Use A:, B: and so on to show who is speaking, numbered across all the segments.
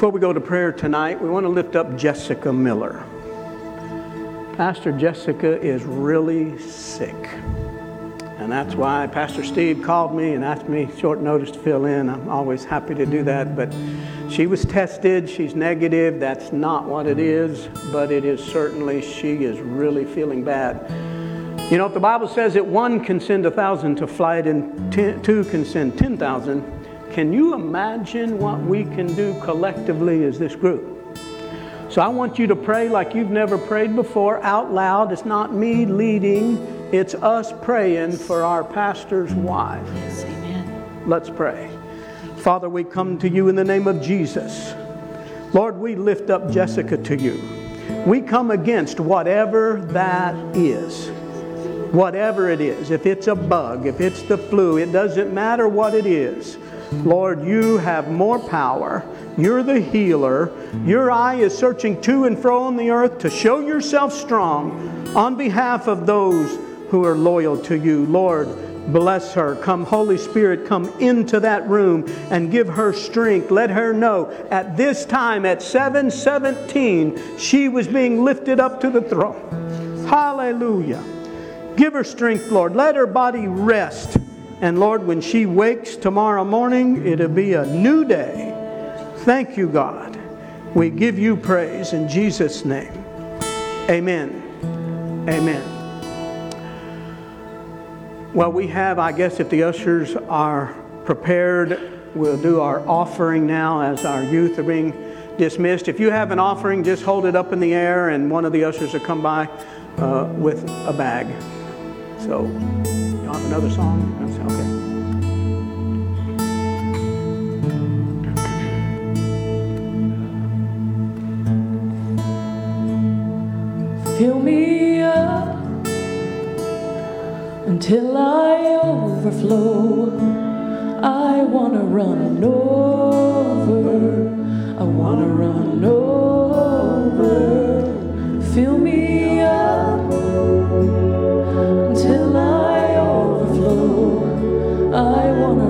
A: Before we go to prayer tonight, we want to lift up Jessica Miller. Pastor Jessica is really sick. And that's why Pastor Steve called me and asked me short notice to fill in. I'm always happy to do that. But she was tested. She's negative. That's not what it is. But it is certainly, she is really feeling bad. You know, if the Bible says that one can send a thousand to flight and ten, two can send 10,000, can you imagine what we can do collectively as this group? So I want you to pray like you've never prayed before out loud. It's not me leading it's us praying for our pastor's wife.
B: Yes, amen.
A: Let's pray. Father, we come to you in the name of Jesus. Lord, we lift up Jessica to you. We come against whatever that is. Whatever it is, if it's a bug, if it's the flu, it doesn't matter what it is. Lord, you have more power. You're the healer. Your eye is searching to and fro on the earth to show yourself strong on behalf of those who are loyal to you. Lord, bless her. Come, Holy Spirit, come into that room and give her strength. Let her know at this time, at 717, she was being lifted up to the throne. Hallelujah. Give her strength, Lord. Let her body rest. And Lord, when she wakes tomorrow morning, it'll be a new day. Thank you, God. We give you praise in Jesus' name. Amen. Amen. Well, we have, I guess, if the ushers are prepared, we'll do our offering now as our youth are being dismissed. If you have an offering, just hold it up in the air and one of the ushers will come by uh, with a bag. So, another song?
B: Okay. Fill me up until I overflow. I wanna run over. I wanna run over. Fill me up until I. I wanna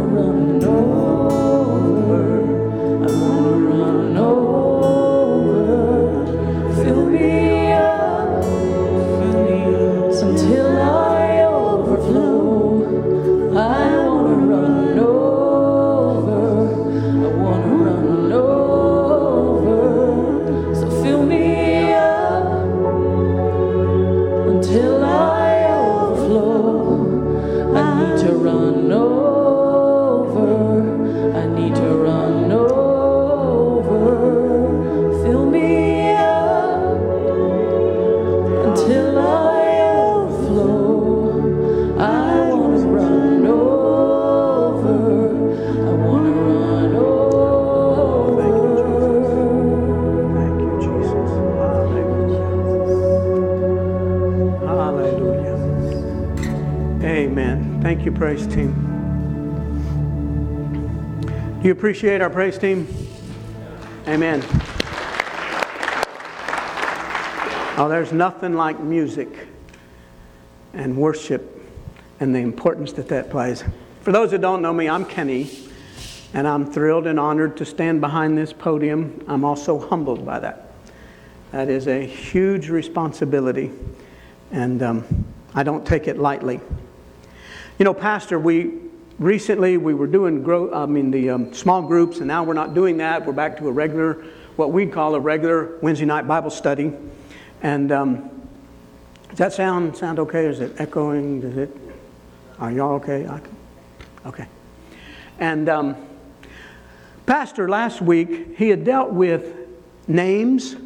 A: Thank you, praise team. Do you appreciate our praise team? Amen. Oh, there's nothing like music and worship and the importance that that plays. For those that don't know me, I'm Kenny, and I'm thrilled and honored to stand behind this podium. I'm also humbled by that. That is a huge responsibility, and um, I don't take it lightly. You know, Pastor, we recently we were doing grow, I mean the um, small groups, and now we're not doing that. We're back to a regular, what we call a regular Wednesday night Bible study. And um, does that sound sound okay? Is it echoing? Does it? Are y'all okay? Okay. And um, Pastor last week he had dealt with names,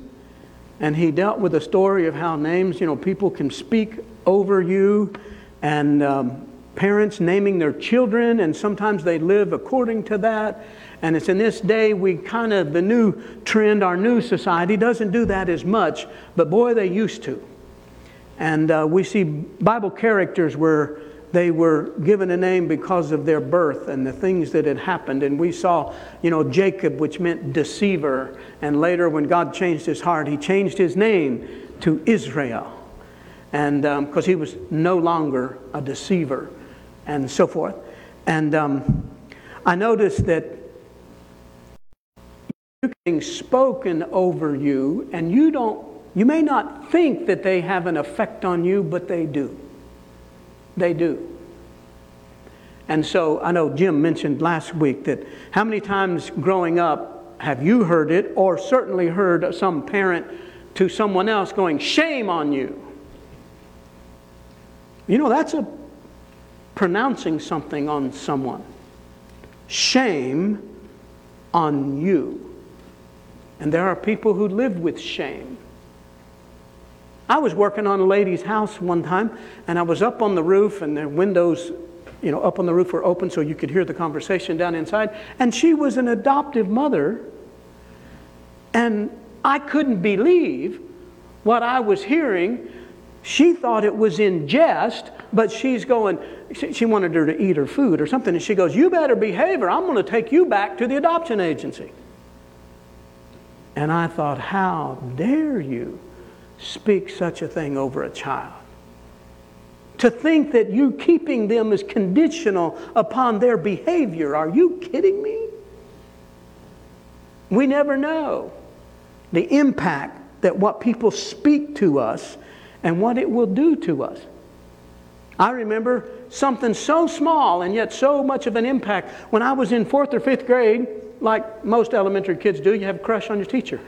A: and he dealt with a story of how names, you know, people can speak over you, and um, parents naming their children, and sometimes they live according to that. And it's in this day we kind of, the new trend, our new society doesn't do that as much, but boy, they used to. And uh, we see Bible characters where they were given a name because of their birth and the things that had happened. And we saw, you know, Jacob, which meant deceiver. And later, when God changed his heart, he changed his name to Israel. And because um, he was no longer a deceiver and so forth. And um, I noticed that being spoken over you, and you don't, you may not think that they have an effect on you, but they do. They do. And so I know Jim mentioned last week that how many times growing up have you heard it, or certainly heard some parent to someone else going, Shame on you? You know, that's a pronouncing something on someone. Shame on you. And there are people who live with shame. I was working on a lady's house one time, and I was up on the roof, and the windows, you know, up on the roof were open so you could hear the conversation down inside. And she was an adoptive mother, and I couldn't believe what I was hearing. She thought it was in jest, but she's going, she wanted her to eat her food or something, and she goes, You better behave or I'm going to take you back to the adoption agency. And I thought, How dare you speak such a thing over a child? To think that you keeping them is conditional upon their behavior. Are you kidding me? We never know the impact that what people speak to us and what it will do to us. I remember something so small and yet so much of an impact. When I was in fourth or fifth grade, like most elementary kids do, you have a crush on your teacher.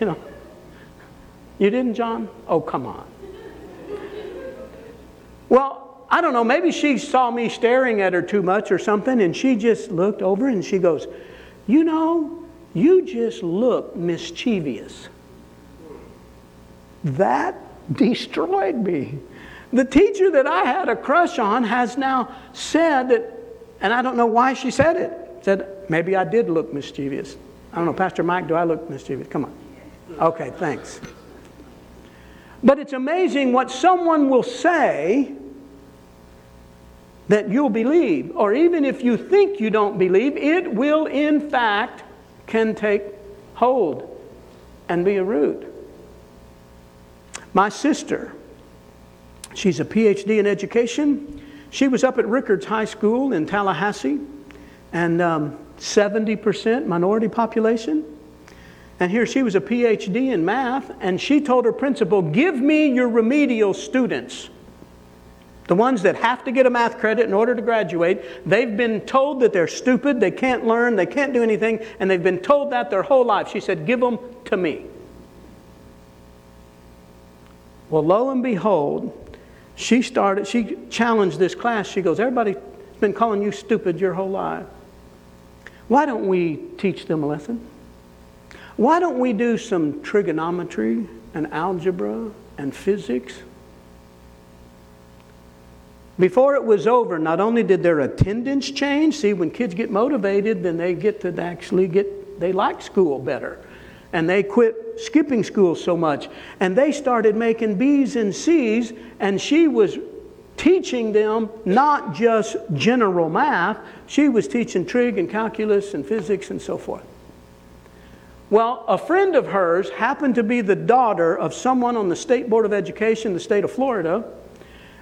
A: You know. You didn't, John? Oh, come on. Well, I don't know, maybe she saw me staring at her too much or something, and she just looked over and she goes, You know, you just look mischievous. That destroyed me. The teacher that I had a crush on has now said that, and I don't know why she said it, said, maybe I did look mischievous. I don't know, Pastor Mike, do I look mischievous? Come on. Okay, thanks. But it's amazing what someone will say that you'll believe, or even if you think you don't believe, it will in fact can take hold and be a root. My sister, she's a PhD in education. She was up at Rickards High School in Tallahassee, and um, 70% minority population. And here she was a PhD in math, and she told her principal, Give me your remedial students. The ones that have to get a math credit in order to graduate, they've been told that they're stupid, they can't learn, they can't do anything, and they've been told that their whole life. She said, Give them to me. Well, lo and behold, she started, she challenged this class. She goes, Everybody's been calling you stupid your whole life. Why don't we teach them a lesson? Why don't we do some trigonometry and algebra and physics? Before it was over, not only did their attendance change, see, when kids get motivated, then they get to actually get, they like school better and they quit skipping school so much. And they started making B's and C's, and she was teaching them not just general math, she was teaching trig and calculus and physics and so forth. Well, a friend of hers happened to be the daughter of someone on the State Board of Education, the state of Florida,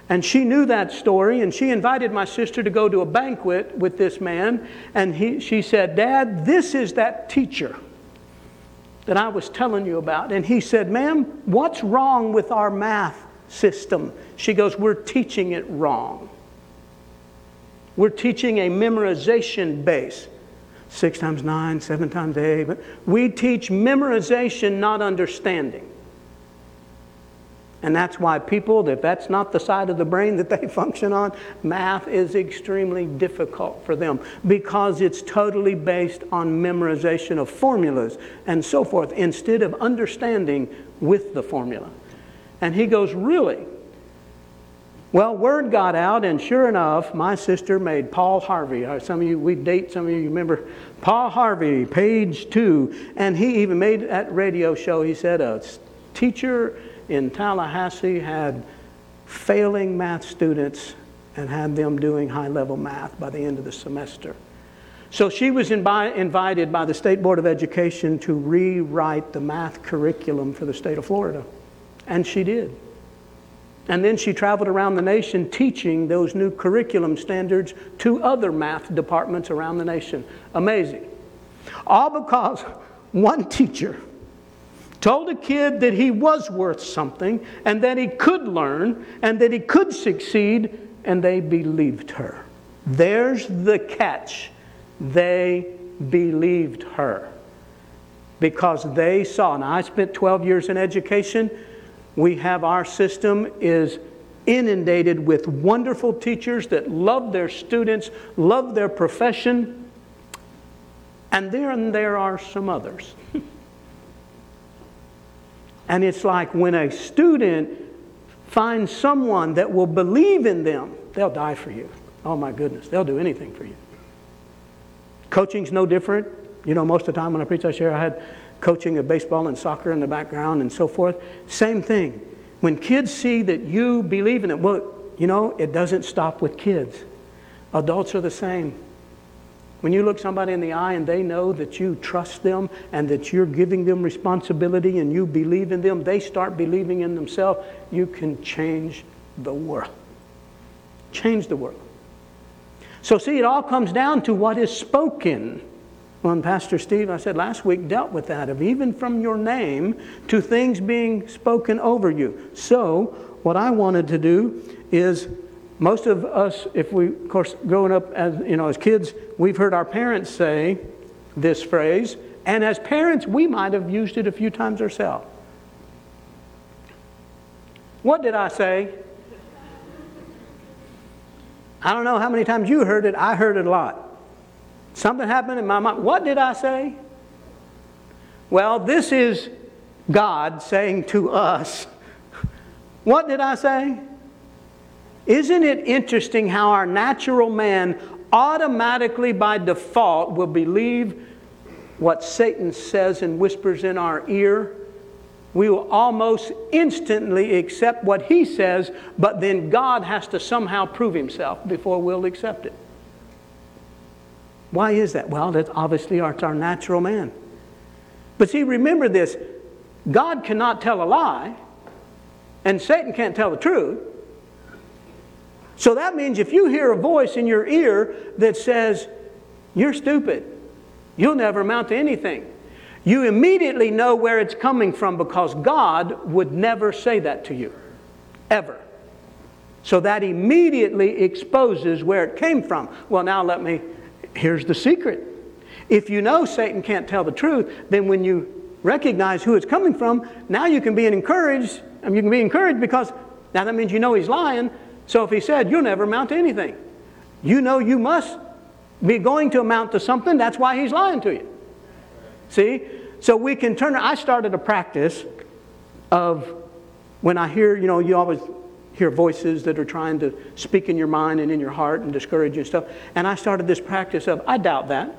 A: and she knew that story, and she invited my sister to go to a banquet with this man. And he, she said, Dad, this is that teacher that I was telling you about. And he said, Ma'am, what's wrong with our math system? She goes, We're teaching it wrong. We're teaching a memorization base. Six times nine, seven times eight. But we teach memorization, not understanding. And that's why people, if that's not the side of the brain that they function on, math is extremely difficult for them because it's totally based on memorization of formulas and so forth instead of understanding with the formula. And he goes, Really? Well, word got out, and sure enough, my sister made Paul Harvey. Uh, some of you, we date, some of you remember Paul Harvey, page two. And he even made that radio show. He said, A teacher in Tallahassee had failing math students and had them doing high level math by the end of the semester. So she was invi- invited by the State Board of Education to rewrite the math curriculum for the state of Florida. And she did. And then she traveled around the nation teaching those new curriculum standards to other math departments around the nation. Amazing. All because one teacher told a kid that he was worth something and that he could learn and that he could succeed, and they believed her. There's the catch. They believed her because they saw. Now, I spent 12 years in education. We have our system is inundated with wonderful teachers that love their students, love their profession, and then there are some others. and it's like when a student finds someone that will believe in them, they'll die for you. Oh my goodness, they'll do anything for you. Coaching's no different. You know, most of the time when I preach, I share I had coaching of baseball and soccer in the background and so forth. Same thing. When kids see that you believe in it, well, you know, it doesn't stop with kids. Adults are the same. When you look somebody in the eye and they know that you trust them and that you're giving them responsibility and you believe in them, they start believing in themselves, you can change the world. Change the world. So, see, it all comes down to what is spoken. Well, and Pastor Steve, I said last week, dealt with that of even from your name to things being spoken over you. So, what I wanted to do is most of us, if we, of course, growing up as you know, as kids, we've heard our parents say this phrase, and as parents, we might have used it a few times ourselves. What did I say? I don't know how many times you heard it. I heard it a lot. Something happened in my mind. What did I say? Well, this is God saying to us, What did I say? Isn't it interesting how our natural man automatically by default will believe what Satan says and whispers in our ear? We will almost instantly accept what he says, but then God has to somehow prove himself before we'll accept it. Why is that? Well, that's obviously our, our natural man. But see, remember this God cannot tell a lie, and Satan can't tell the truth. So that means if you hear a voice in your ear that says, You're stupid, you'll never amount to anything, you immediately know where it's coming from because God would never say that to you. Ever. So that immediately exposes where it came from. Well, now let me Here's the secret. If you know Satan can't tell the truth, then when you recognize who it's coming from, now you can be encouraged. I mean, you can be encouraged because now that means you know he's lying. So if he said, you'll never amount to anything, you know you must be going to amount to something. That's why he's lying to you. See? So we can turn. I started a practice of when I hear, you know, you always hear voices that are trying to speak in your mind and in your heart and discourage you and stuff. And I started this practice of, I doubt that.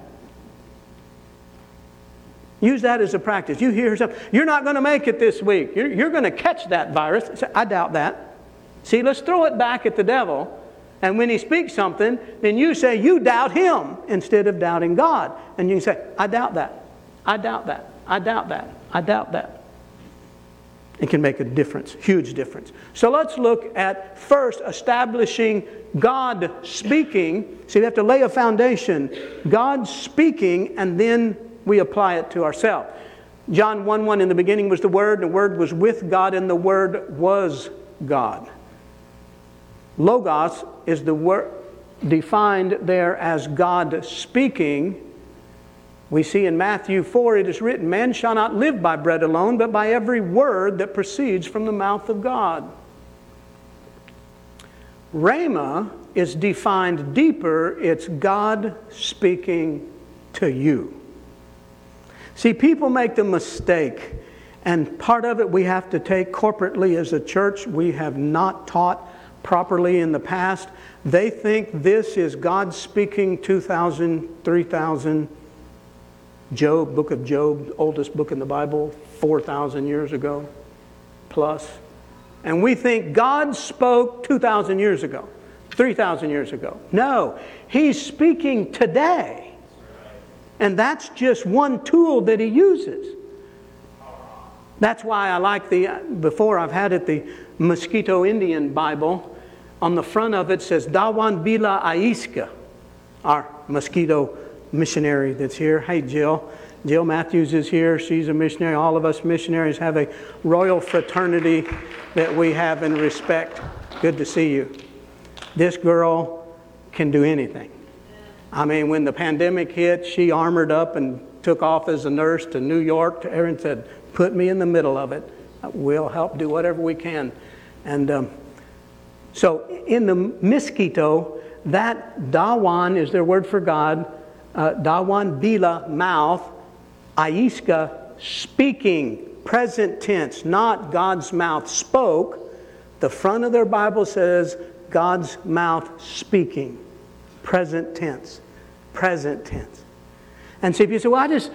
A: Use that as a practice. You hear something, you're not going to make it this week. You're, you're going to catch that virus. I doubt that. See, let's throw it back at the devil. And when he speaks something, then you say you doubt him instead of doubting God. And you can say, I doubt that. I doubt that. I doubt that. I doubt that. It can make a difference, huge difference. So let's look at first establishing God speaking. See, we have to lay a foundation. God speaking, and then we apply it to ourselves. John 1 1 in the beginning was the Word, the Word was with God, and the Word was God. Logos is the word defined there as God speaking we see in Matthew 4 it is written, Man shall not live by bread alone, but by every word that proceeds from the mouth of God. Rhema is defined deeper, it's God speaking to you. See, people make the mistake, and part of it we have to take corporately as a church. We have not taught properly in the past. They think this is God speaking 2,000, 3,000 Job, book of Job, oldest book in the Bible, 4,000 years ago plus. And we think God spoke 2,000 years ago, 3,000 years ago. No, He's speaking today. And that's just one tool that He uses. That's why I like the, before I've had it, the Mosquito Indian Bible. On the front of it says, Dawan Bila Aiska, our mosquito missionary that's here. Hey, Jill. Jill Matthews is here. She's a missionary. All of us missionaries have a royal fraternity that we have and respect. Good to see you. This girl can do anything. I mean, when the pandemic hit, she armored up and took off as a nurse to New York to Aaron said, Put me in the middle of it. We'll help do whatever we can. And um, so in the Miskito, that dawan is their word for God. Uh, dawan bila, mouth. Aiska, speaking, present tense, not God's mouth spoke. The front of their Bible says God's mouth speaking, present tense, present tense. And see, if you say, well, I just,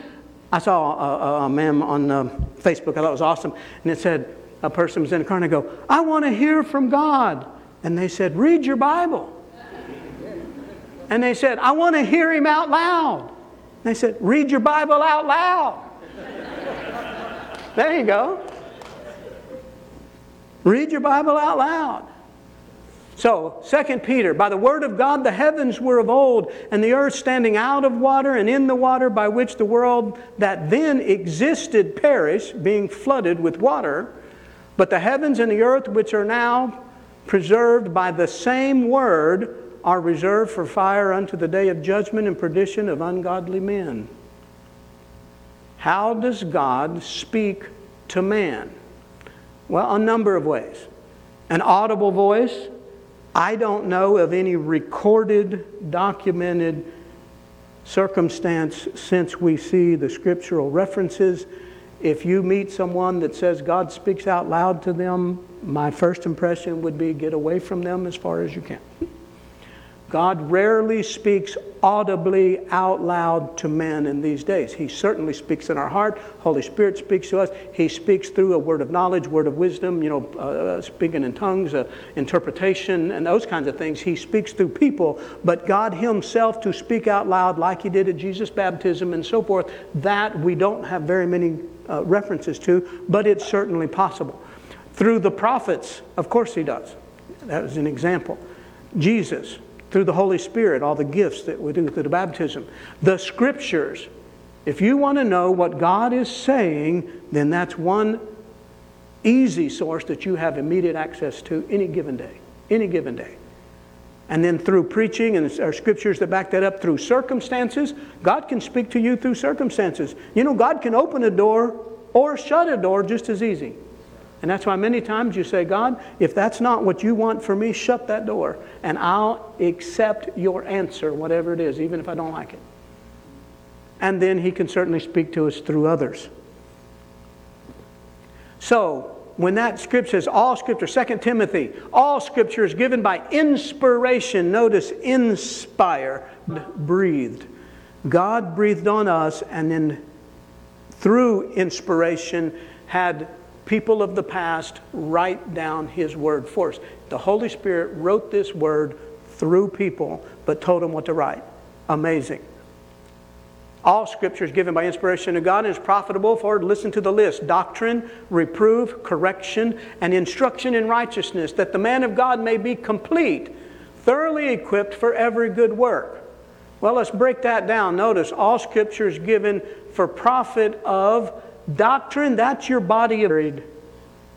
A: I saw a, a, a meme on uh, Facebook, I thought it was awesome, and it said, a person was in a car and I go, I want to hear from God. And they said, read your Bible. And they said, I want to hear him out loud. They said, read your Bible out loud. there you go. Read your Bible out loud. So, 2 Peter, by the word of God, the heavens were of old, and the earth standing out of water and in the water, by which the world that then existed perished, being flooded with water. But the heavens and the earth, which are now preserved by the same word, are reserved for fire unto the day of judgment and perdition of ungodly men. How does God speak to man? Well, a number of ways. An audible voice. I don't know of any recorded, documented circumstance since we see the scriptural references. If you meet someone that says God speaks out loud to them, my first impression would be get away from them as far as you can. God rarely speaks audibly out loud to men in these days. He certainly speaks in our heart. Holy Spirit speaks to us. He speaks through a word of knowledge, word of wisdom, you know, uh, speaking in tongues, uh, interpretation, and those kinds of things. He speaks through people, but God Himself to speak out loud like He did at Jesus' baptism and so forth, that we don't have very many uh, references to, but it's certainly possible. Through the prophets, of course He does. That was an example. Jesus, through the Holy Spirit, all the gifts that we do through the baptism. The scriptures. If you want to know what God is saying, then that's one easy source that you have immediate access to any given day. Any given day. And then through preaching and our scriptures that back that up through circumstances, God can speak to you through circumstances. You know, God can open a door or shut a door just as easy. And that's why many times you say, God, if that's not what you want for me, shut that door. And I'll accept your answer, whatever it is, even if I don't like it. And then he can certainly speak to us through others. So, when that scripture says all scripture, 2 Timothy, all scripture is given by inspiration. Notice inspire, breathed. God breathed on us and then through inspiration had people of the past write down His word for us. The Holy Spirit wrote this word through people, but told them what to write. Amazing. All scripture is given by inspiration of God and is profitable for, listen to the list doctrine, reproof, correction, and instruction in righteousness, that the man of God may be complete, thoroughly equipped for every good work. Well, let's break that down. Notice all scripture is given for profit of Doctrine, that's your body of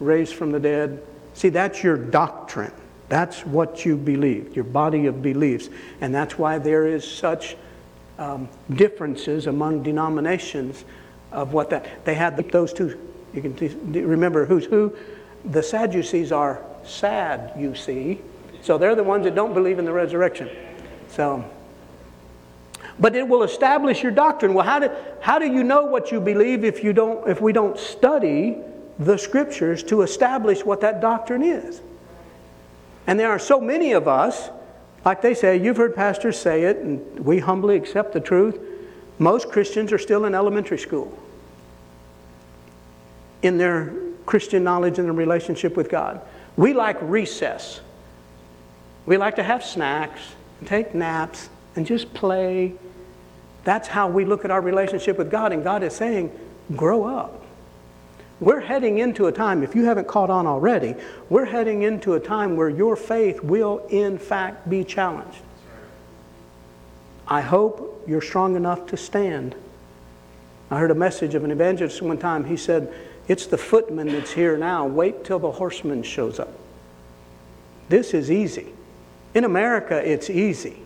A: raised from the dead. See, that's your doctrine. That's what you believe, your body of beliefs. And that's why there is such um, differences among denominations of what that. They had those two. You can remember who's who. The Sadducees are sad, you see. So they're the ones that don't believe in the resurrection. So but it will establish your doctrine. Well, how do, how do you know what you believe if, you don't, if we don't study the scriptures to establish what that doctrine is? And there are so many of us, like they say, you've heard pastors say it, and we humbly accept the truth. Most Christians are still in elementary school in their Christian knowledge and their relationship with God. We like recess. We like to have snacks, take naps, and just play that's how we look at our relationship with God, and God is saying, grow up. We're heading into a time, if you haven't caught on already, we're heading into a time where your faith will, in fact, be challenged. I hope you're strong enough to stand I heard a message of an evangelist one time. He said, It's the footman that's here now. Wait till the horseman shows up. This is easy. In America, it's easy.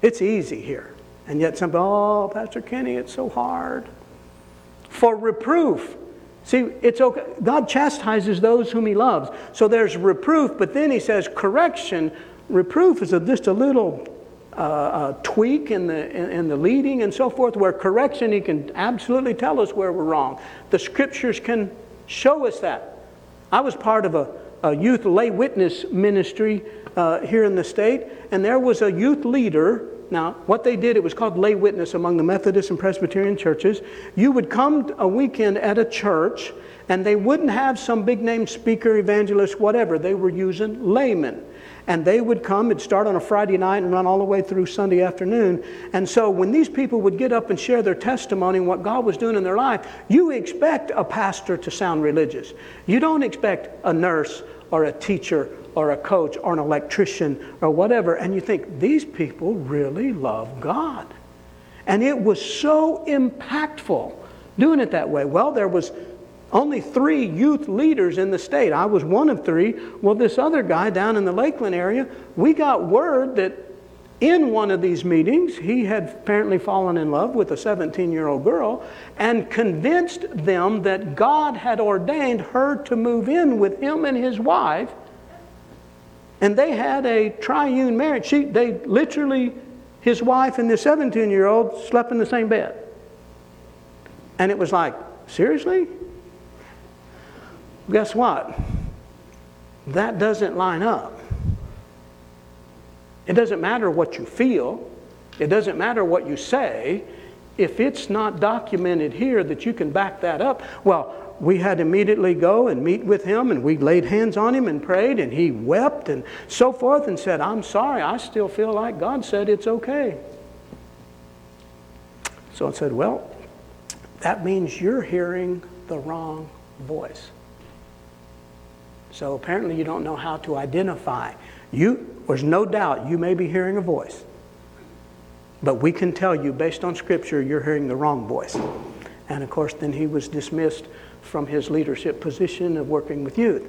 A: It's easy here. And yet, some, oh, Pastor Kenny, it's so hard. For reproof. See, it's okay. God chastises those whom He loves. So there's reproof, but then He says correction. Reproof is a, just a little uh, a tweak in the, in, in, the leading and so forth, where correction, he can absolutely tell us where we're wrong. The scriptures can show us that. I was part of a, a youth lay witness ministry uh, here in the state, and there was a youth leader. Now, what they did, it was called lay witness among the Methodist and Presbyterian churches. You would come a weekend at a church, and they wouldn't have some big name speaker, evangelist, whatever. They were using laymen and they would come, it'd start on a Friday night and run all the way through Sunday afternoon. And so when these people would get up and share their testimony and what God was doing in their life, you expect a pastor to sound religious. You don't expect a nurse or a teacher or a coach or an electrician or whatever. And you think, these people really love God. And it was so impactful doing it that way. Well, there was only three youth leaders in the state. I was one of three. Well, this other guy down in the Lakeland area, we got word that in one of these meetings, he had apparently fallen in love with a 17 year old girl and convinced them that God had ordained her to move in with him and his wife. And they had a triune marriage. She, they literally, his wife and the 17 year old slept in the same bed. And it was like, seriously? guess what? That doesn't line up. It doesn't matter what you feel, it doesn't matter what you say. If it's not documented here that you can back that up, well, we had to immediately go and meet with him, and we laid hands on him and prayed, and he wept and so forth and said, I'm sorry, I still feel like God said it's okay. So I said, Well, that means you're hearing the wrong voice. So apparently you don't know how to identify. You, there's no doubt you may be hearing a voice. But we can tell you, based on Scripture, you're hearing the wrong voice. And of course, then he was dismissed from his leadership position of working with youth.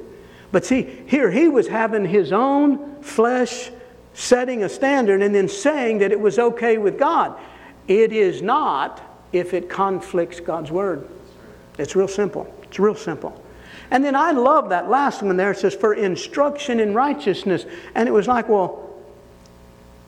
A: But see, here he was having his own flesh setting a standard and then saying that it was okay with God. It is not if it conflicts God's word. It's real simple. It's real simple. And then I love that last one there. It says, for instruction in righteousness. And it was like, well,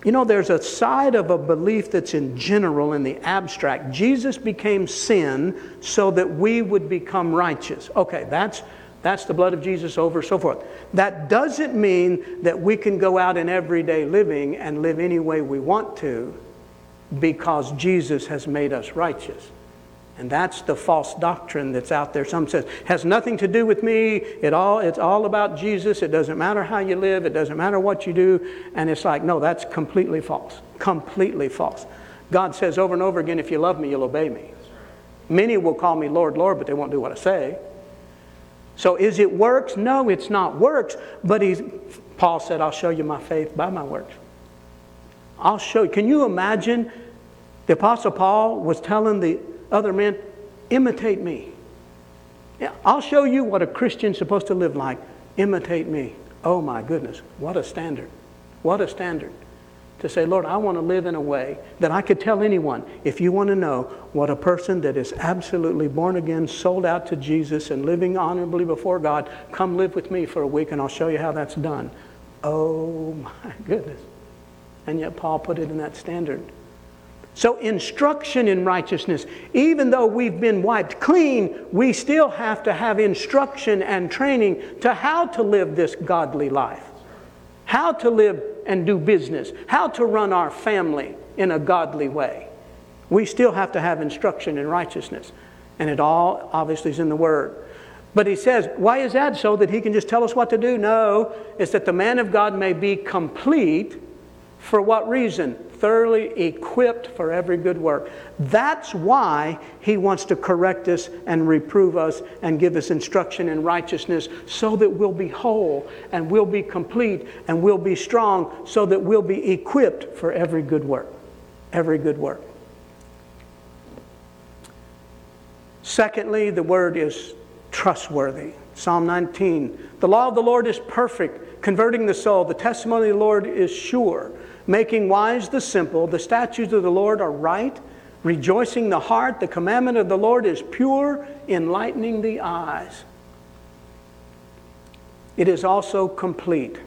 A: you know, there's a side of a belief that's in general, in the abstract. Jesus became sin so that we would become righteous. Okay, that's, that's the blood of Jesus over, so forth. That doesn't mean that we can go out in everyday living and live any way we want to because Jesus has made us righteous. And that's the false doctrine that's out there. Some says has nothing to do with me. It all it's all about Jesus. It doesn't matter how you live. It doesn't matter what you do. And it's like no, that's completely false. Completely false. God says over and over again, if you love me, you'll obey me. Many will call me Lord, Lord, but they won't do what I say. So is it works? No, it's not works. But he's, Paul said, I'll show you my faith by my works. I'll show you. Can you imagine? The Apostle Paul was telling the other men, imitate me. I'll show you what a Christian's supposed to live like. Imitate me. Oh my goodness, what a standard. What a standard. To say, Lord, I want to live in a way that I could tell anyone, if you want to know what a person that is absolutely born again, sold out to Jesus, and living honorably before God, come live with me for a week and I'll show you how that's done. Oh my goodness. And yet Paul put it in that standard. So, instruction in righteousness, even though we've been wiped clean, we still have to have instruction and training to how to live this godly life, how to live and do business, how to run our family in a godly way. We still have to have instruction in righteousness. And it all obviously is in the Word. But he says, why is that? So that he can just tell us what to do? No, it's that the man of God may be complete. For what reason? Thoroughly equipped for every good work. That's why he wants to correct us and reprove us and give us instruction in righteousness so that we'll be whole and we'll be complete and we'll be strong so that we'll be equipped for every good work. Every good work. Secondly, the word is trustworthy. Psalm 19 The law of the Lord is perfect, converting the soul. The testimony of the Lord is sure, making wise the simple. The statutes of the Lord are right, rejoicing the heart. The commandment of the Lord is pure, enlightening the eyes. It is also complete.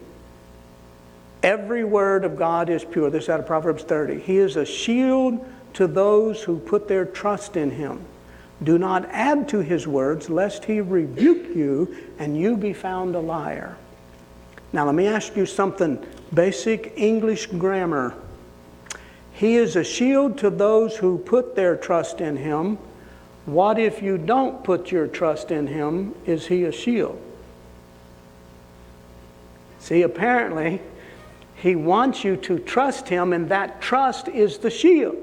A: Every word of God is pure. This is out of Proverbs 30. He is a shield to those who put their trust in him. Do not add to his words, lest he rebuke you and you be found a liar. Now, let me ask you something basic English grammar. He is a shield to those who put their trust in him. What if you don't put your trust in him? Is he a shield? See, apparently, he wants you to trust him, and that trust is the shield.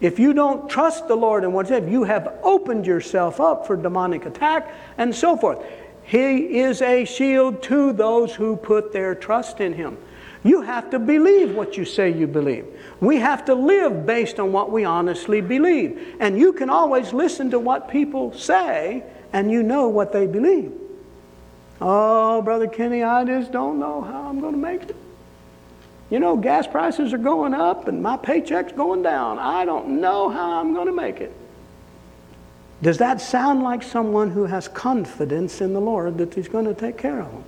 A: If you don't trust the Lord and whatever, you have opened yourself up for demonic attack and so forth. He is a shield to those who put their trust in Him. You have to believe what you say you believe. We have to live based on what we honestly believe. And you can always listen to what people say and you know what they believe. Oh, Brother Kenny, I just don't know how I'm going to make it. You know, gas prices are going up and my paycheck's going down. I don't know how I'm going to make it. Does that sound like someone who has confidence in the Lord that He's going to take care of them?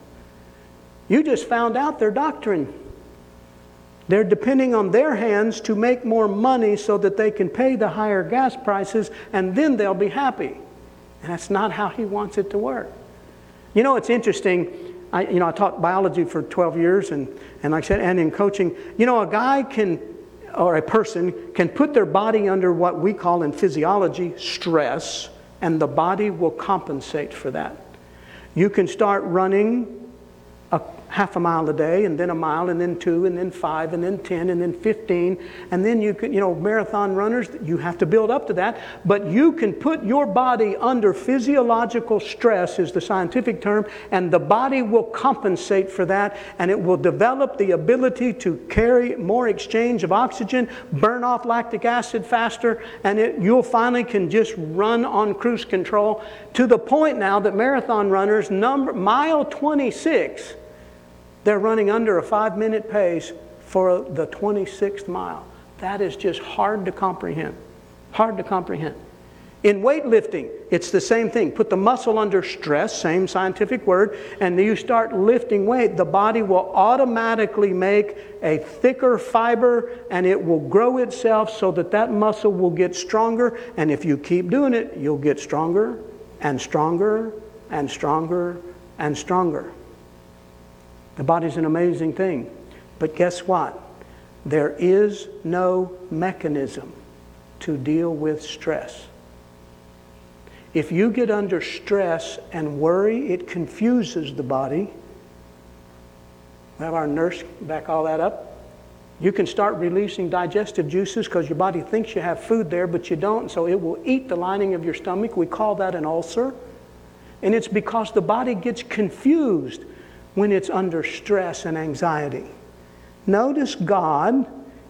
A: You just found out their doctrine. They're depending on their hands to make more money so that they can pay the higher gas prices and then they'll be happy. And that's not how He wants it to work. You know, it's interesting. I, you know, I taught biology for 12 years, and, and like I said, and in coaching, you know, a guy can, or a person can put their body under what we call in physiology stress, and the body will compensate for that. You can start running a half a mile a day, and then a mile, and then two, and then five, and then 10, and then 15. And then you can, you know, marathon runners, you have to build up to that. But you can put your body under physiological stress, is the scientific term, and the body will compensate for that, and it will develop the ability to carry more exchange of oxygen, burn off lactic acid faster, and it, you'll finally can just run on cruise control to the point now that marathon runners, number, mile 26, they're running under a five minute pace for the 26th mile. That is just hard to comprehend. Hard to comprehend. In weightlifting, it's the same thing. Put the muscle under stress, same scientific word, and you start lifting weight, the body will automatically make a thicker fiber and it will grow itself so that that muscle will get stronger. And if you keep doing it, you'll get stronger and stronger and stronger and stronger. The body's an amazing thing. But guess what? There is no mechanism to deal with stress. If you get under stress and worry, it confuses the body. We have our nurse back all that up. You can start releasing digestive juices because your body thinks you have food there, but you don't, so it will eat the lining of your stomach. We call that an ulcer. And it's because the body gets confused when it's under stress and anxiety. Notice God,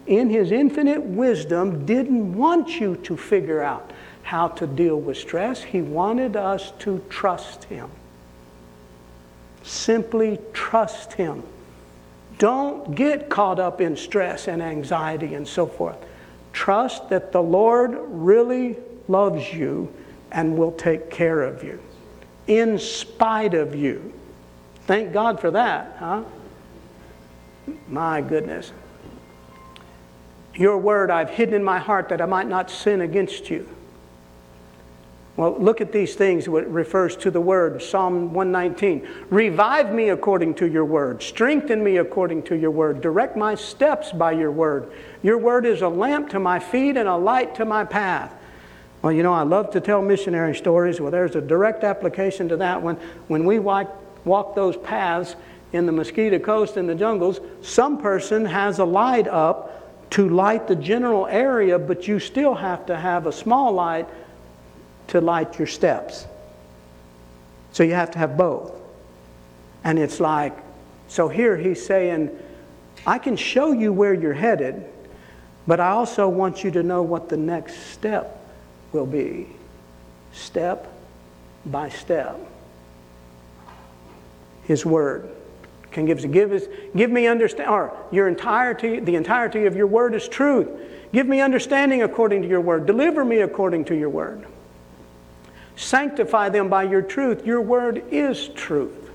A: in His infinite wisdom, didn't want you to figure out how to deal with stress. He wanted us to trust Him. Simply trust Him. Don't get caught up in stress and anxiety and so forth. Trust that the Lord really loves you and will take care of you in spite of you. Thank God for that, huh? My goodness. Your word I've hidden in my heart that I might not sin against you. Well, look at these things, what refers to the word, Psalm 119. Revive me according to your word. Strengthen me according to your word. Direct my steps by your word. Your word is a lamp to my feet and a light to my path. Well, you know, I love to tell missionary stories. Well, there's a direct application to that one. When we walk, those paths in the Mosquito Coast in the jungles, some person has a light up to light the general area, but you still have to have a small light to light your steps. So you have to have both. And it's like, so here he's saying, I can show you where you're headed, but I also want you to know what the next step will be. step by step. His word can give give us give me understand or your entirety the entirety of your word is truth. Give me understanding according to your word. Deliver me according to your word. Sanctify them by your truth. Your word is truth.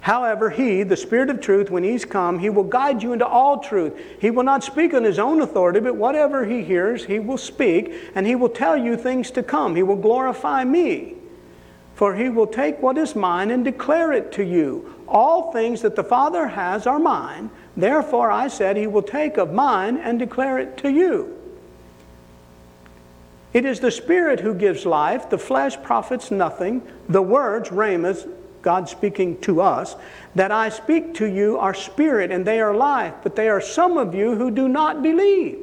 A: However, He, the Spirit of truth, when He's come, He will guide you into all truth. He will not speak on His own authority, but whatever He hears, He will speak, and He will tell you things to come. He will glorify me. For He will take what is mine and declare it to you. All things that the Father has are mine. Therefore, I said, He will take of mine and declare it to you. It is the Spirit who gives life, the flesh profits nothing. The words, rhemas, God speaking to us, that I speak to you are spirit and they are life, but they are some of you who do not believe.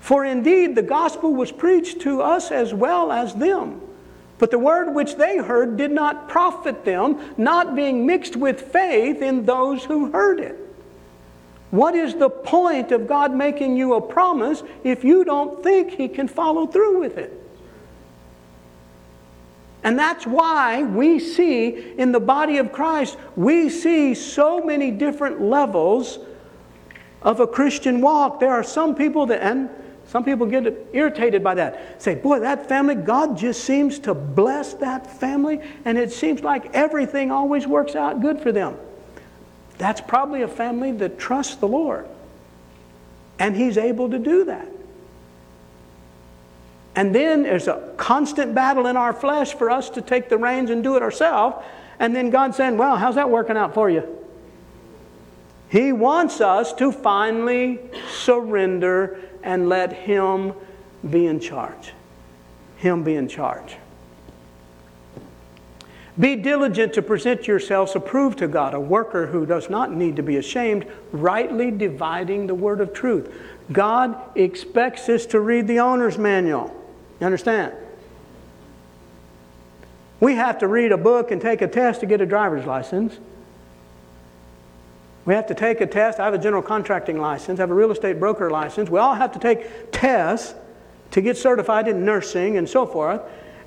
A: For indeed the gospel was preached to us as well as them. But the word which they heard did not profit them, not being mixed with faith in those who heard it. What is the point of God making you a promise if you don't think He can follow through with it? And that's why we see in the body of Christ, we see so many different levels of a Christian walk. There are some people that, and some people get irritated by that. Say, boy, that family, God just seems to bless that family, and it seems like everything always works out good for them. That's probably a family that trusts the Lord. And He's able to do that. And then there's a constant battle in our flesh for us to take the reins and do it ourselves. And then God saying, Well, how's that working out for you? He wants us to finally surrender and let Him be in charge. Him be in charge. Be diligent to present yourselves approved to God, a worker who does not need to be ashamed, rightly dividing the word of truth. God expects us to read the owner's manual. You understand? We have to read a book and take a test to get a driver's license. We have to take a test. I have a general contracting license, I have a real estate broker license. We all have to take tests to get certified in nursing and so forth.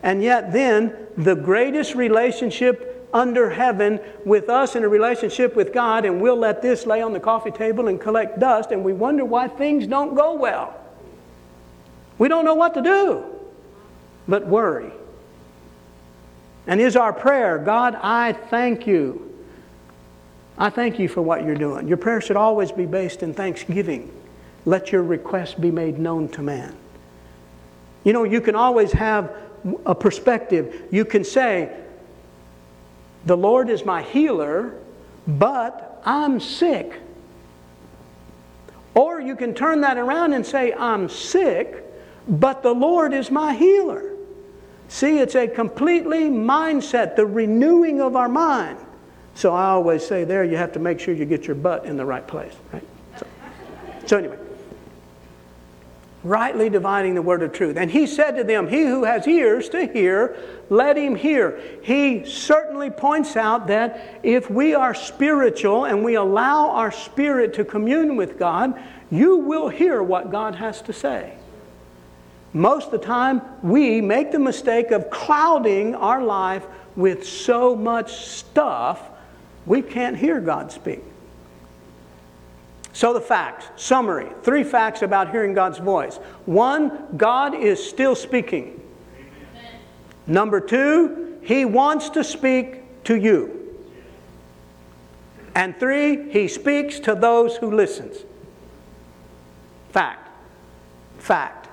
A: And yet, then, the greatest relationship under heaven with us in a relationship with God, and we'll let this lay on the coffee table and collect dust, and we wonder why things don't go well. We don't know what to do but worry. And is our prayer, God, I thank you. I thank you for what you're doing. Your prayer should always be based in thanksgiving. Let your request be made known to man. You know, you can always have a perspective. You can say, The Lord is my healer, but I'm sick. Or you can turn that around and say, I'm sick, but the Lord is my healer. See, it's a completely mindset, the renewing of our mind. So I always say there, you have to make sure you get your butt in the right place. Right? So, so anyway, rightly dividing the word of truth. And he said to them, He who has ears to hear, let him hear. He certainly points out that if we are spiritual and we allow our spirit to commune with God, you will hear what God has to say most of the time we make the mistake of clouding our life with so much stuff we can't hear God speak. So, the facts summary three facts about hearing God's voice. One, God is still speaking. Amen. Number two, He wants to speak to you. And three, He speaks to those who listens. Fact. Fact.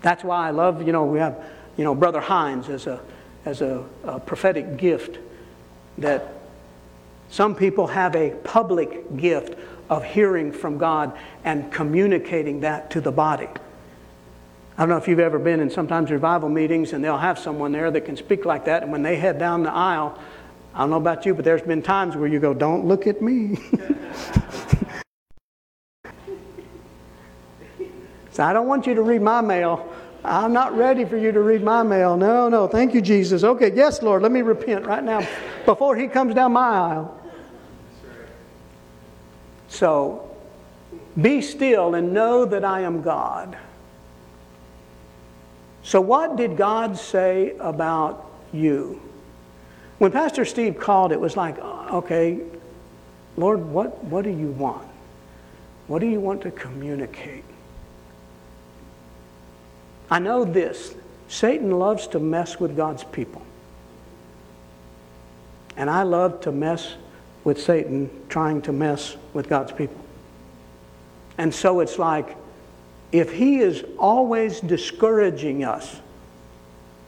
A: That's why I love, you know, we have, you know, Brother Hines as a, as a, a prophetic gift that some people have a public gift of hearing from God and communicating that to the body. I don't know if you've ever been in sometimes revival meetings and they'll have someone there that can speak like that, and when they head down the aisle, I don't know about you, but there's been times where you go, Don't look at me. So I don't want you to read my mail. I'm not ready for you to read my mail. No, no. Thank you, Jesus. Okay, yes, Lord, let me repent right now before he comes down my aisle. So Be still and know that I am God. So, what did God say about you? When Pastor Steve called, it was like, okay, Lord, what, what do you want? What do you want to communicate? I know this Satan loves to mess with God's people. And I love to mess with Satan trying to mess with God's people. And so it's like, if he is always discouraging us,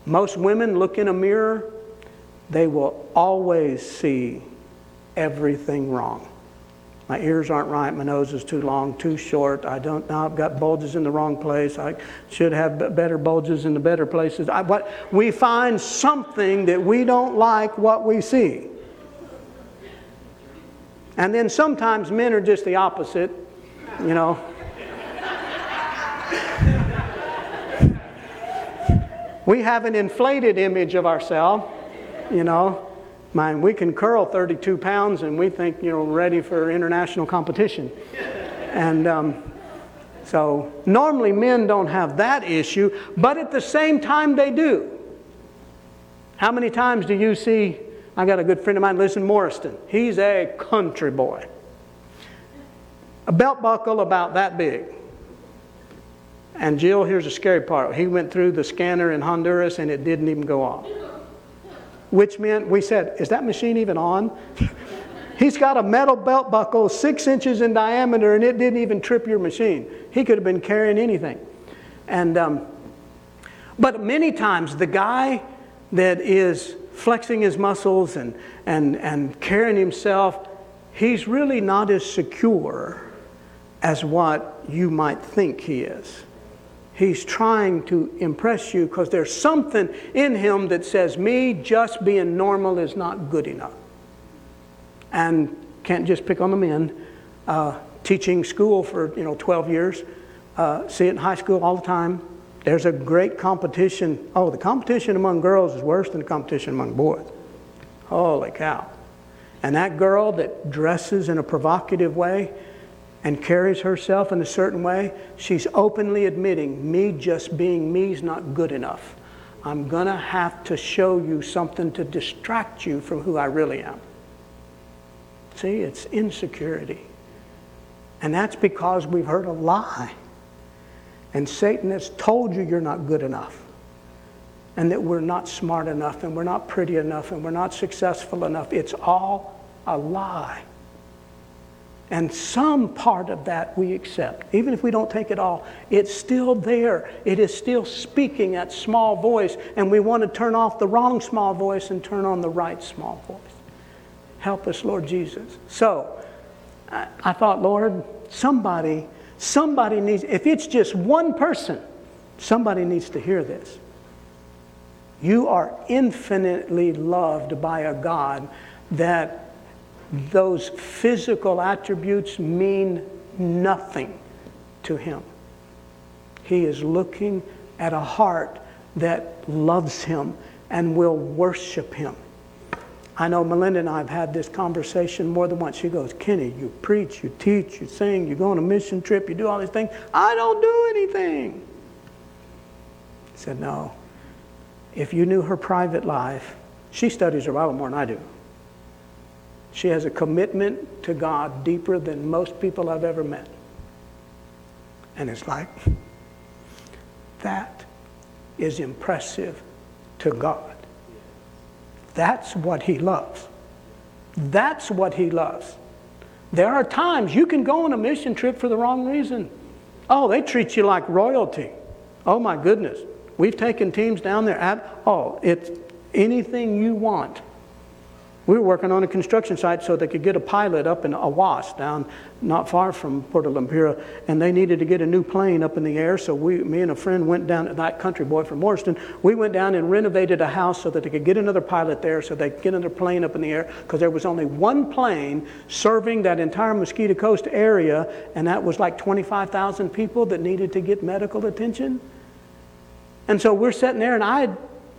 A: most women look in a mirror, they will always see everything wrong. My ears aren't right, my nose is too long, too short. I don't know, I've got bulges in the wrong place. I should have better bulges in the better places. I, what, we find something that we don't like what we see. And then sometimes men are just the opposite, you know. we have an inflated image of ourselves, you know. Man, we can curl 32 pounds and we think, you know, ready for international competition. And um, so normally men don't have that issue, but at the same time they do. How many times do you see? I got a good friend of mine Listen Morriston. He's a country boy. A belt buckle about that big. And Jill, here's the scary part. He went through the scanner in Honduras and it didn't even go off which meant we said, Is that machine even on? He's got a metal belt buckle six inches in diameter and it didn't even trip your machine. He could have been carrying anything. And, um, but many times the guy that is flexing his muscles and, and, and carrying himself, he's really not as secure as what you might think he is. He's trying to impress you because there's something in him that says, me just being normal is not good enough. And can't just pick on the men. Uh, teaching school for you know 12 years, uh, see it in high school all the time. There's a great competition. Oh, the competition among girls is worse than the competition among boys. Holy cow. And that girl that dresses in a provocative way, and carries herself in a certain way, she's openly admitting, me just being me is not good enough. I'm going to have to show you something to distract you from who I really am. See, it's insecurity. And that's because we've heard a lie. And Satan has told you you're not good enough. And that we're not smart enough, and we're not pretty enough, and we're not successful enough. It's all a lie. And some part of that we accept. Even if we don't take it all, it's still there. It is still speaking at small voice, and we want to turn off the wrong small voice and turn on the right small voice. Help us, Lord Jesus. So, I, I thought, Lord, somebody, somebody needs, if it's just one person, somebody needs to hear this. You are infinitely loved by a God that those physical attributes mean nothing to him. He is looking at a heart that loves him and will worship him. I know Melinda and I have had this conversation more than once. She goes, Kenny, you preach, you teach, you sing, you go on a mission trip, you do all these things. I don't do anything. I said, No. If you knew her private life, she studies her Bible more than I do. She has a commitment to God deeper than most people I've ever met. And it's like, that is impressive to God. That's what He loves. That's what He loves. There are times you can go on a mission trip for the wrong reason. Oh, they treat you like royalty. Oh my goodness. We've taken teams down there at, oh, it's anything you want. We were working on a construction site so they could get a pilot up in Awas down not far from Puerto Lempira, and they needed to get a new plane up in the air. So we, me and a friend went down, that country boy from Morriston, we went down and renovated a house so that they could get another pilot there so they could get another plane up in the air because there was only one plane serving that entire Mosquito Coast area, and that was like 25,000 people that needed to get medical attention. And so we're sitting there, and I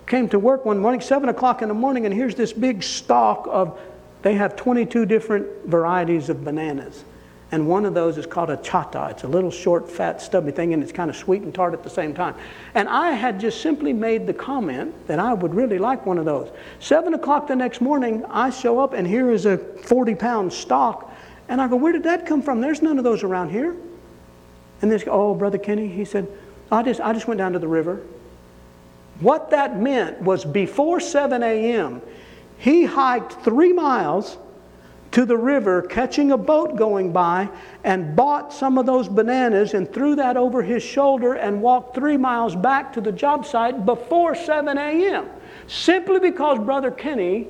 A: came to work one morning, 7 o'clock in the morning, and here's this big stalk of, they have 22 different varieties of bananas. And one of those is called a chata. It's a little short, fat, stubby thing, and it's kind of sweet and tart at the same time. And I had just simply made the comment that I would really like one of those. Seven o'clock the next morning, I show up, and here is a 40 pound stalk. And I go, Where did that come from? There's none of those around here. And this, oh, Brother Kenny, he said, I just, I just went down to the river. What that meant was before 7 a.m., he hiked three miles to the river, catching a boat going by, and bought some of those bananas and threw that over his shoulder and walked three miles back to the job site before 7 a.m. Simply because Brother Kenny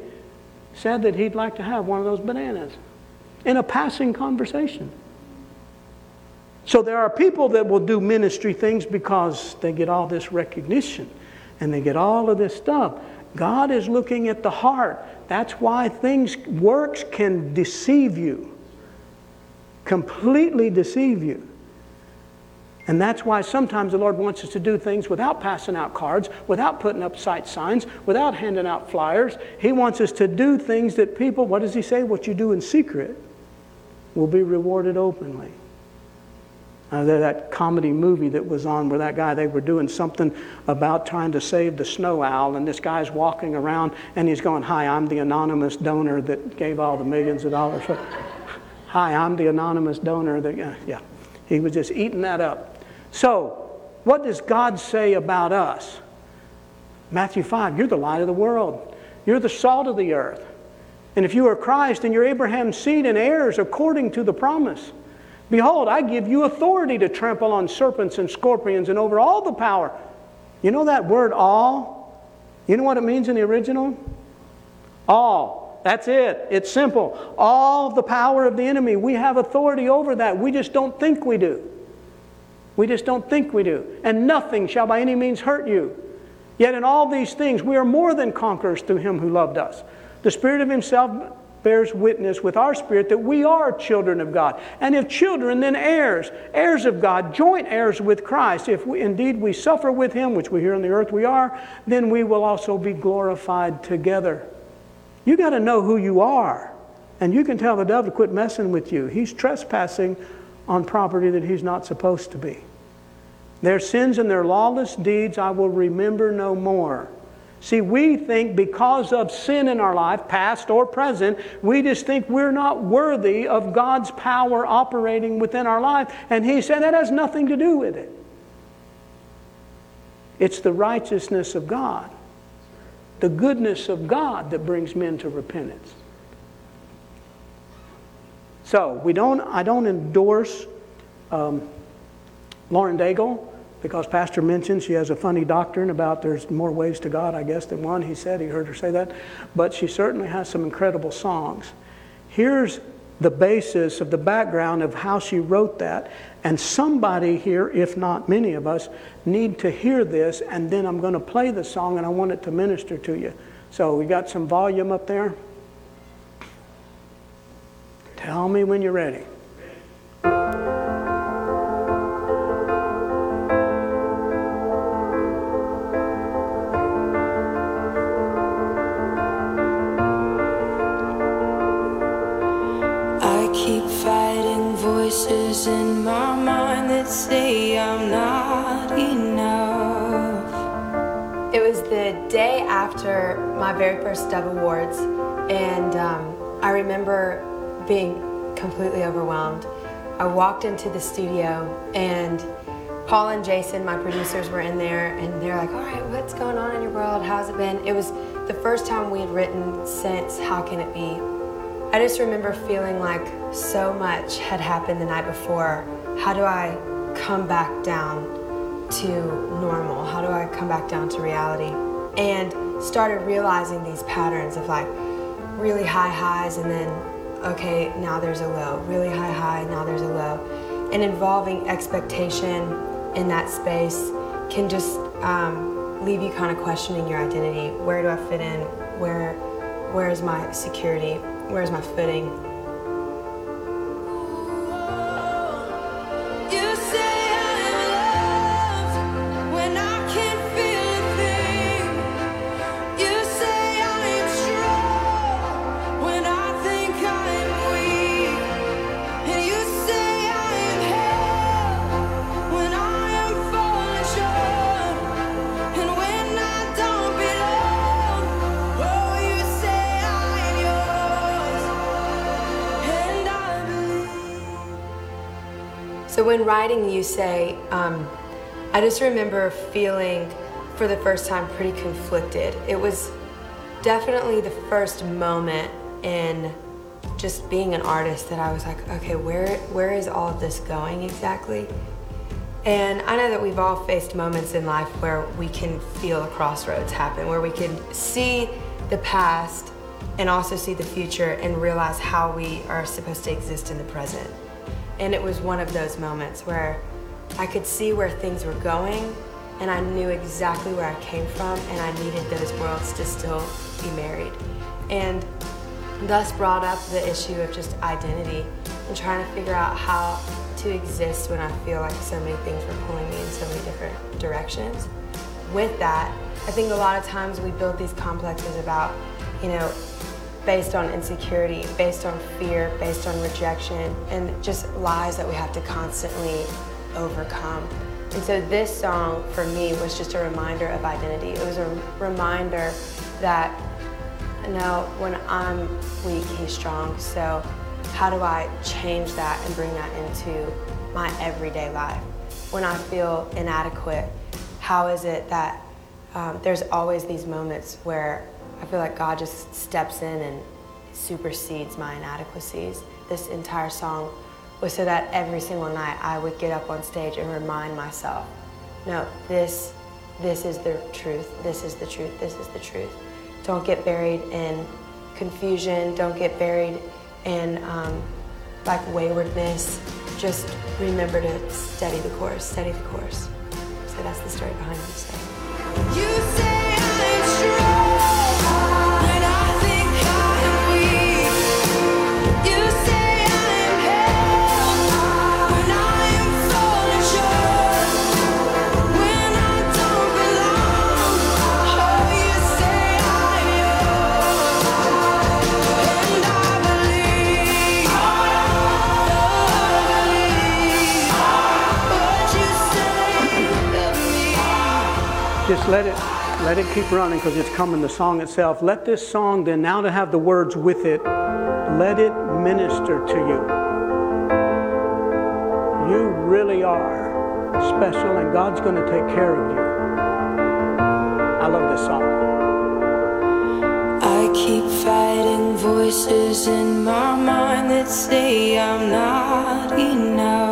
A: said that he'd like to have one of those bananas in a passing conversation. So there are people that will do ministry things because they get all this recognition and they get all of this stuff. God is looking at the heart. That's why things, works can deceive you, completely deceive you. And that's why sometimes the Lord wants us to do things without passing out cards, without putting up sight signs, without handing out flyers. He wants us to do things that people, what does He say? What you do in secret will be rewarded openly. Uh, that comedy movie that was on where that guy, they were doing something about trying to save the snow owl, and this guy's walking around and he's going, Hi, I'm the anonymous donor that gave all the millions of dollars. Hi, I'm the anonymous donor that, uh, yeah. He was just eating that up. So, what does God say about us? Matthew 5, you're the light of the world, you're the salt of the earth. And if you are Christ and you're Abraham's seed and heirs according to the promise, Behold, I give you authority to trample on serpents and scorpions and over all the power. You know that word all? You know what it means in the original? All. That's it. It's simple. All the power of the enemy. We have authority over that. We just don't think we do. We just don't think we do. And nothing shall by any means hurt you. Yet in all these things, we are more than conquerors through him who loved us. The Spirit of Himself bears witness with our spirit that we are children of God. And if children, then heirs, heirs of God, joint heirs with Christ. If we, indeed we suffer with him, which we here on the earth we are, then we will also be glorified together. You got to know who you are. And you can tell the devil to quit messing with you. He's trespassing on property that he's not supposed to be. Their sins and their lawless deeds I will remember no more. See, we think because of sin in our life, past or present, we just think we're not worthy of God's power operating within our life. And He said that has nothing to do with it. It's the righteousness of God, the goodness of God that brings men to repentance. So, we don't, I don't endorse um, Lauren Daigle because Pastor mentioned she has a funny doctrine about there's more ways to God, I guess, than one. He said, he heard her say that. But she certainly has some incredible songs. Here's the basis of the background of how she wrote that. And somebody here, if not many of us, need to hear this. And then I'm going to play the song and I want it to minister to you. So we got some volume up there. Tell me when you're ready.
B: In my mind that say I'm not enough.
C: It was the day after my very first Dove Awards, and um, I remember being completely overwhelmed. I walked into the studio, and Paul and Jason, my producers, were in there, and they're like, All right, what's going on in your world? How's it been? It was the first time we had written since How Can It Be? I just remember feeling like so much had happened the night before. How do I come back down to normal? How do I come back down to reality? And started realizing these patterns of like really high highs and then, okay, now there's a low. Really high high, now there's a low. And involving expectation in that space can just um, leave you kind of questioning your identity. Where do I fit in? Where, where is my security? Where's my footing? Writing, you say, um, I just remember feeling for the first time pretty conflicted. It was definitely the first moment in just being an artist that I was like, okay, where where is all of this going exactly? And I know that we've all faced moments in life where we can feel a crossroads happen, where we can see the past and also see the future and realize how we are supposed to exist in the present. And it was one of those moments where I could see where things were going and I knew exactly where I came from and I needed those worlds to still be married. And thus brought up the issue of just identity and trying to figure out how to exist when I feel like so many things were pulling me in so many different directions. With that, I think a lot of times we build these complexes about, you know, based on insecurity, based on fear, based on rejection, and just lies that we have to constantly overcome. And so this song for me was just a reminder of identity. It was a reminder that no, when I'm weak, he's strong. So how do I change that and bring that into my everyday life? When I feel inadequate, how is it that um, there's always these moments where I feel like God just steps in and supersedes my inadequacies. This entire song was so that every single night I would get up on stage and remind myself, no, this, this is the truth. This is the truth. This is the truth. Don't get buried in confusion. Don't get buried in um, like waywardness. Just remember to steady the course. Steady the course. So that's the story behind this.
A: Let it let it keep running because it's coming the song itself. Let this song then now to have the words with it, let it minister to you. You really are special and God's going to take care of you. I love this song.
B: I keep fighting voices in my mind that say I'm not enough.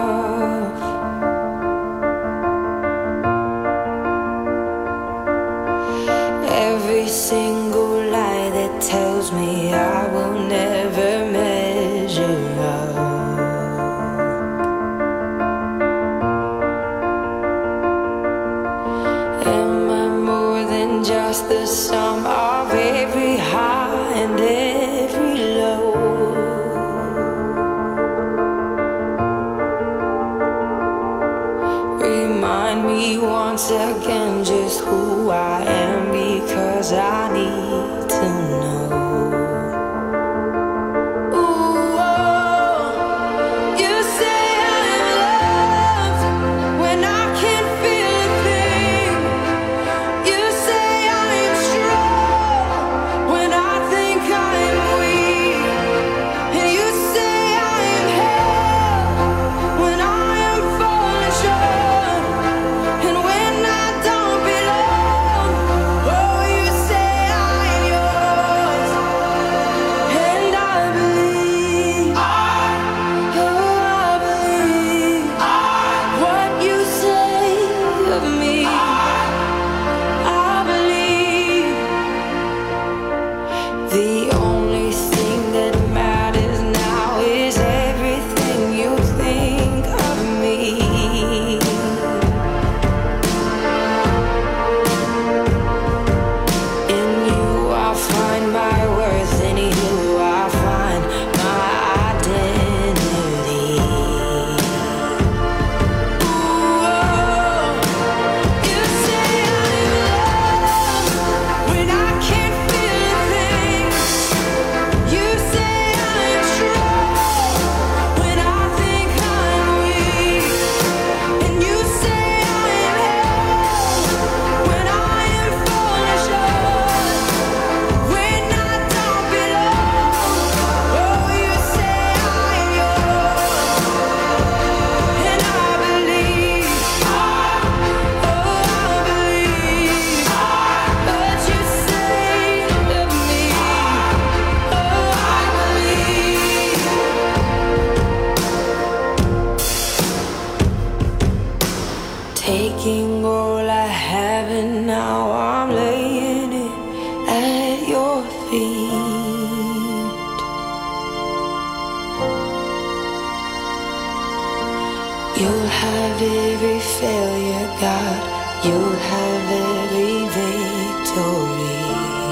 B: You'll have every failure, God. You'll have every victory.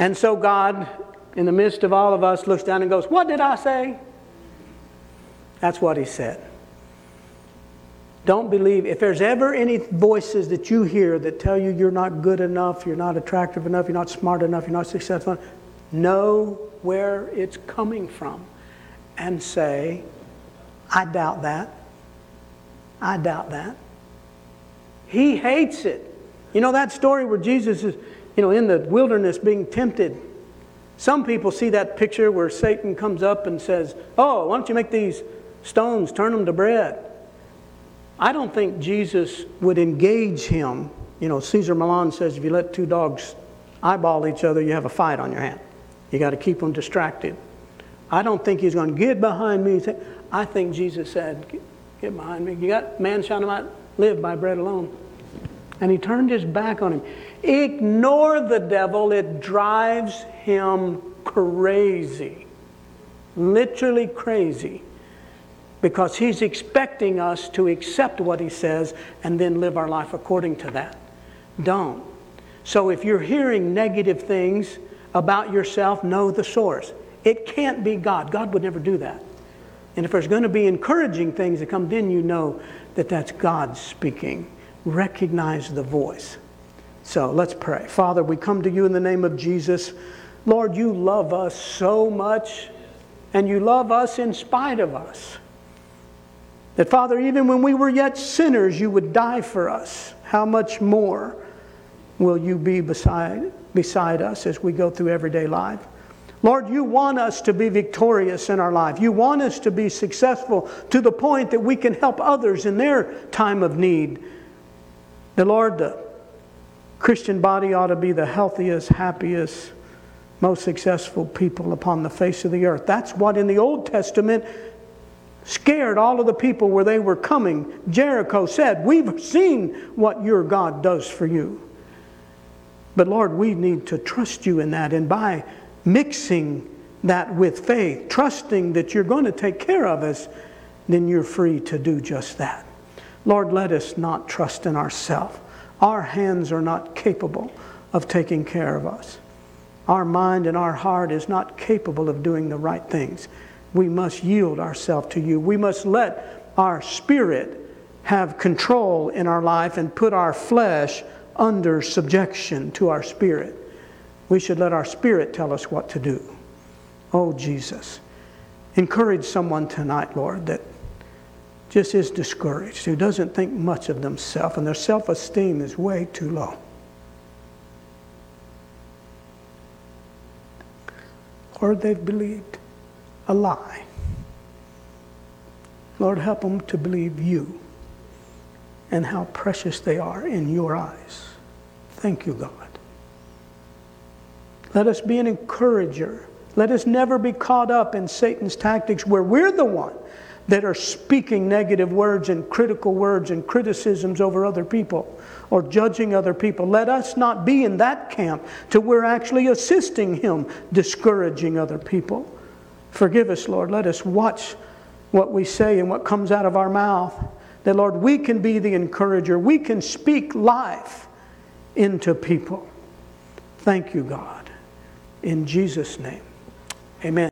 B: And
A: so God, in the midst of all of us, looks down and goes, What did I say? That's what He said. Don't believe, if there's ever any voices that you hear that tell you you're not good enough, you're not attractive enough, you're not smart enough, you're not successful, know where it's coming from and say, I doubt that. I doubt that. He hates it. You know that story where Jesus is, you know, in the wilderness being tempted. Some people see that picture where Satan comes up and says, Oh, why don't you make these stones, turn them to bread? I don't think Jesus would engage him. You know, Cesar Millan says if you let two dogs eyeball each other, you have a fight on your hand. You got to keep them distracted. I don't think he's going to get behind me. I think Jesus said, "Get- behind me. You got man shall not live by bread alone. And he turned his back on him. Ignore the devil, it drives him crazy. Literally crazy. Because he's expecting us to accept what he says and then live our life according to that. Don't. So if you're hearing negative things about yourself, know the source. It can't be God. God would never do that. And if there's going to be encouraging things that come, then you know that that's God speaking. Recognize the voice. So let's pray. Father, we come to you in the name of Jesus. Lord, you love us so much, and you love us in spite of us. That, Father, even when we were yet sinners, you would die for us. How much more will you be beside, beside us as we go through everyday life? Lord, you want us to be victorious in our life. You want us to be successful to the point that we can help others in their time of need. The Lord, the Christian body ought to be the healthiest, happiest, most successful people upon the face of the earth. That's what in the Old Testament scared all of the people where they were coming. Jericho said, We've seen what your God does for you. But Lord, we need to trust you in that. And by mixing that with faith, trusting that you're going to take care of us, then you're free to do just that. Lord, let us not trust in ourselves. Our hands are not capable of taking care of us. Our mind and our heart is not capable of doing the right things. We must yield ourselves to you. We must let our spirit have control in our life and put our flesh under subjection to our spirit. We should let our spirit tell us what to do. Oh, Jesus. Encourage someone tonight, Lord, that just is discouraged, who doesn't think much of themselves, and their self esteem is way too low. Or they've believed a lie. Lord, help them to believe you and how precious they are in your eyes. Thank you, God. Let us be an encourager. Let us never be caught up in Satan's tactics where we're the one that are speaking negative words and critical words and criticisms over other people or judging other people. Let us not be in that camp to we're actually assisting him, discouraging other people. Forgive us, Lord. Let us watch what we say and what comes out of our mouth. That, Lord, we can be the encourager. We can speak life into people. Thank you, God. In Jesus' name, amen.